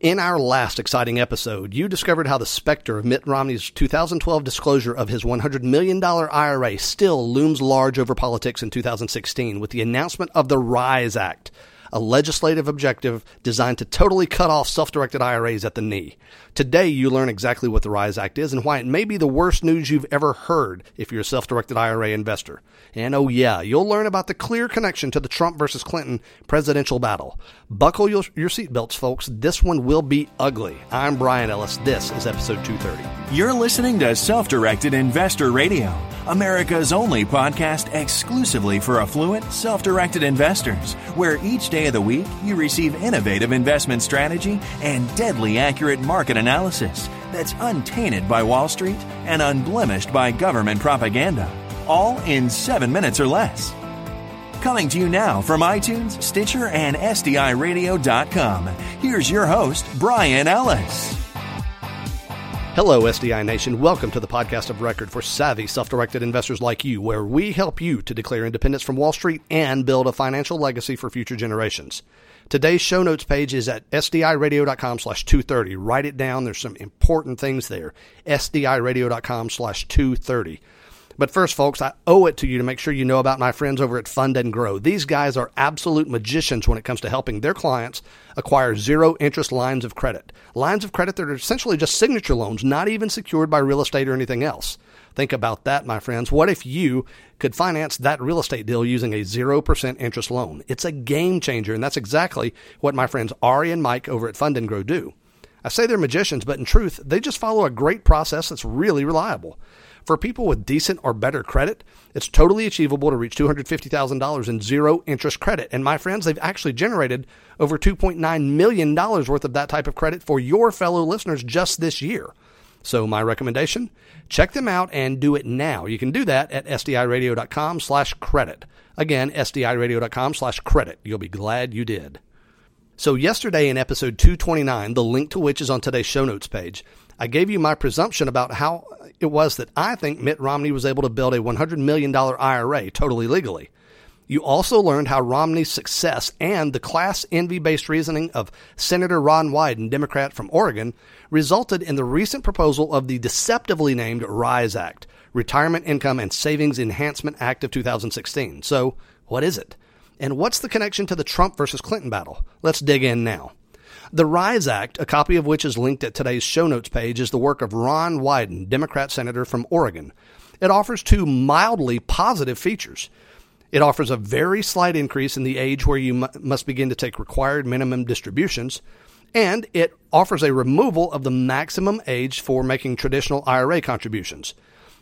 In our last exciting episode, you discovered how the specter of Mitt Romney's 2012 disclosure of his $100 million IRA still looms large over politics in 2016 with the announcement of the RISE Act, a legislative objective designed to totally cut off self directed IRAs at the knee. Today, you learn exactly what the RISE Act is and why it may be the worst news you've ever heard if you're a self directed IRA investor. And oh, yeah, you'll learn about the clear connection to the Trump versus Clinton presidential battle. Buckle your, your seatbelts, folks. This one will be ugly. I'm Brian Ellis. This is episode 230. You're listening to Self Directed Investor Radio, America's only podcast exclusively for affluent, self directed investors, where each day of the week you receive innovative investment strategy and deadly accurate market analysis analysis that's untainted by Wall Street and unblemished by government propaganda, all in seven minutes or less. Coming to you now from iTunes, Stitcher, and SDIRadio.com, here's your host, Brian Ellis. Hello, SDI Nation. Welcome to the podcast of record for savvy, self directed investors like you, where we help you to declare independence from Wall Street and build a financial legacy for future generations. Today's show notes page is at sdiradio.com slash 230. Write it down. There's some important things there. sdiradio.com slash 230. But first, folks, I owe it to you to make sure you know about my friends over at Fund and Grow. These guys are absolute magicians when it comes to helping their clients acquire zero interest lines of credit. Lines of credit that are essentially just signature loans, not even secured by real estate or anything else. Think about that, my friends. What if you could finance that real estate deal using a 0% interest loan? It's a game changer, and that's exactly what my friends Ari and Mike over at Fund and Grow do. I say they're magicians, but in truth, they just follow a great process that's really reliable. For people with decent or better credit, it's totally achievable to reach $250,000 in zero interest credit. And my friends, they've actually generated over $2.9 million worth of that type of credit for your fellow listeners just this year. So my recommendation, check them out and do it now. You can do that at sdiradio.com slash credit. Again, sdiradio.com slash credit. You'll be glad you did. So yesterday in episode 229, the link to which is on today's show notes page, I gave you my presumption about how it was that I think Mitt Romney was able to build a $100 million IRA totally legally. You also learned how Romney's success and the class envy based reasoning of Senator Ron Wyden, Democrat from Oregon, resulted in the recent proposal of the deceptively named RISE Act, Retirement Income and Savings Enhancement Act of 2016. So, what is it? And what's the connection to the Trump versus Clinton battle? Let's dig in now. The RISE Act, a copy of which is linked at today's show notes page, is the work of Ron Wyden, Democrat senator from Oregon. It offers two mildly positive features. It offers a very slight increase in the age where you m- must begin to take required minimum distributions, and it offers a removal of the maximum age for making traditional IRA contributions.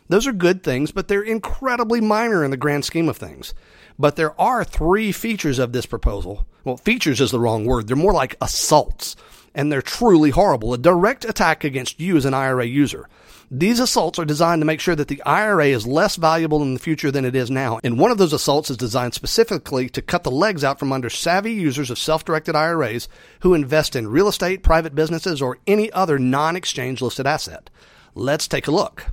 Those are good things, but they're incredibly minor in the grand scheme of things. But there are three features of this proposal. Well, features is the wrong word. They're more like assaults, and they're truly horrible. A direct attack against you as an IRA user. These assaults are designed to make sure that the IRA is less valuable in the future than it is now. And one of those assaults is designed specifically to cut the legs out from under savvy users of self directed IRAs who invest in real estate, private businesses, or any other non exchange listed asset. Let's take a look.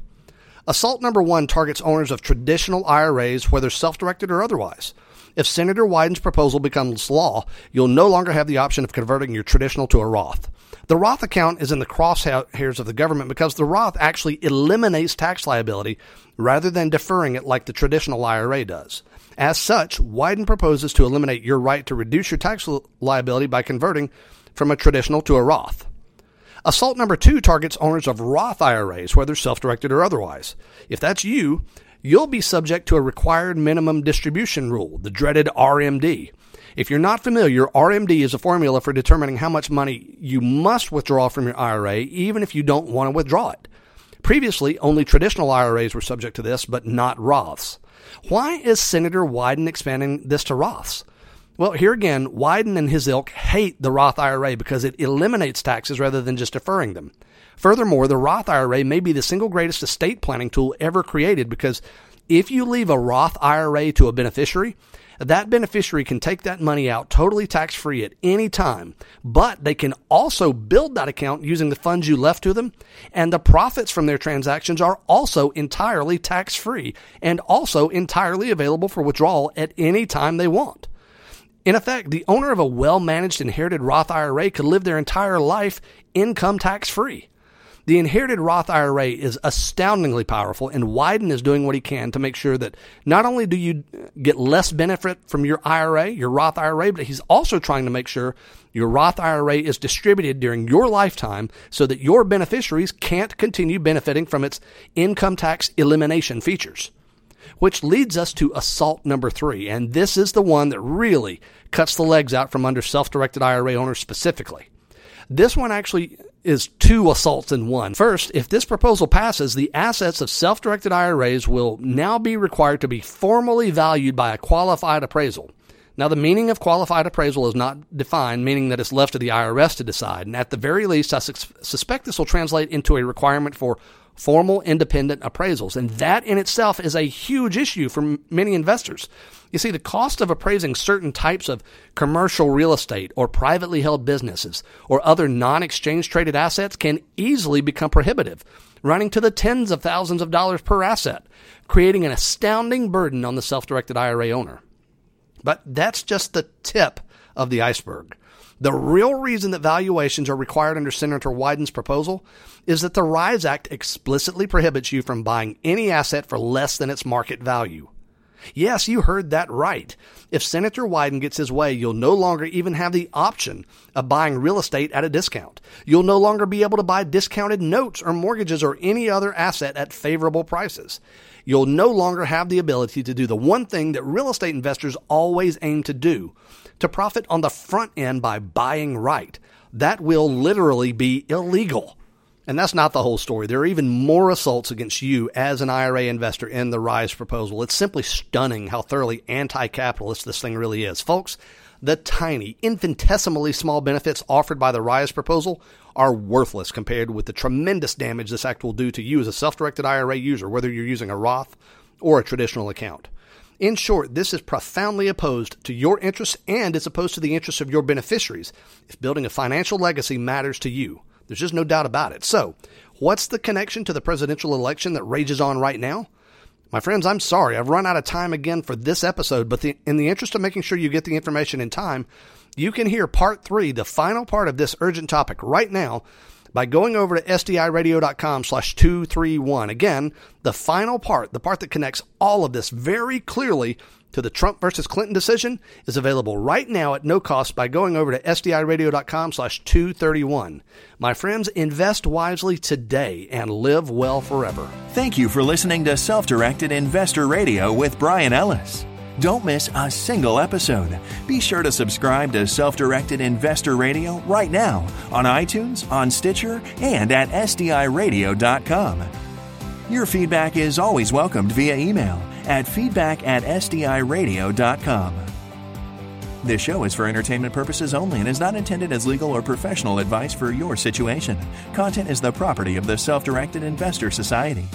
Assault number one targets owners of traditional IRAs, whether self directed or otherwise. If Senator Wyden's proposal becomes law, you'll no longer have the option of converting your traditional to a Roth. The Roth account is in the crosshairs of the government because the Roth actually eliminates tax liability rather than deferring it like the traditional IRA does. As such, Wyden proposes to eliminate your right to reduce your tax liability by converting from a traditional to a Roth. Assault number two targets owners of Roth IRAs, whether self directed or otherwise. If that's you, you'll be subject to a required minimum distribution rule, the dreaded RMD. If you're not familiar, RMD is a formula for determining how much money you must withdraw from your IRA, even if you don't want to withdraw it. Previously, only traditional IRAs were subject to this, but not Roths. Why is Senator Wyden expanding this to Roths? Well, here again, Wyden and his ilk hate the Roth IRA because it eliminates taxes rather than just deferring them. Furthermore, the Roth IRA may be the single greatest estate planning tool ever created because if you leave a Roth IRA to a beneficiary, that beneficiary can take that money out totally tax free at any time, but they can also build that account using the funds you left to them, and the profits from their transactions are also entirely tax free and also entirely available for withdrawal at any time they want. In effect, the owner of a well managed inherited Roth IRA could live their entire life income tax free. The inherited Roth IRA is astoundingly powerful, and Wyden is doing what he can to make sure that not only do you get less benefit from your IRA, your Roth IRA, but he's also trying to make sure your Roth IRA is distributed during your lifetime so that your beneficiaries can't continue benefiting from its income tax elimination features. Which leads us to assault number three, and this is the one that really cuts the legs out from under self directed IRA owners specifically. This one actually is two assaults in one. First, if this proposal passes, the assets of self directed IRAs will now be required to be formally valued by a qualified appraisal. Now, the meaning of qualified appraisal is not defined, meaning that it's left to the IRS to decide. And at the very least, I su- suspect this will translate into a requirement for formal independent appraisals. And that in itself is a huge issue for many investors. You see, the cost of appraising certain types of commercial real estate or privately held businesses or other non exchange traded assets can easily become prohibitive, running to the tens of thousands of dollars per asset, creating an astounding burden on the self directed IRA owner. But that's just the tip of the iceberg. The real reason that valuations are required under Senator Wyden's proposal is that the RISE Act explicitly prohibits you from buying any asset for less than its market value. Yes, you heard that right. If Senator Wyden gets his way, you'll no longer even have the option of buying real estate at a discount. You'll no longer be able to buy discounted notes or mortgages or any other asset at favorable prices. You'll no longer have the ability to do the one thing that real estate investors always aim to do to profit on the front end by buying right. That will literally be illegal. And that's not the whole story. There are even more assaults against you as an IRA investor in the RISE proposal. It's simply stunning how thoroughly anti capitalist this thing really is. Folks, the tiny, infinitesimally small benefits offered by the RISE proposal are worthless compared with the tremendous damage this act will do to you as a self directed IRA user, whether you're using a Roth or a traditional account. In short, this is profoundly opposed to your interests and it's opposed to the interests of your beneficiaries if building a financial legacy matters to you. There's just no doubt about it. So, what's the connection to the presidential election that rages on right now? My friends, I'm sorry. I've run out of time again for this episode, but the, in the interest of making sure you get the information in time, you can hear part three, the final part of this urgent topic right now by going over to sdiradio.com slash 231. Again, the final part, the part that connects all of this very clearly to the Trump versus Clinton decision is available right now at no cost by going over to sdiradio.com slash 231. My friends, invest wisely today and live well forever. Thank you for listening to Self-Directed Investor Radio with Brian Ellis. Don't miss a single episode. Be sure to subscribe to Self Directed Investor Radio right now on iTunes, on Stitcher, and at SDIRadio.com. Your feedback is always welcomed via email at feedback at SDIRadio.com. This show is for entertainment purposes only and is not intended as legal or professional advice for your situation. Content is the property of the Self Directed Investor Society.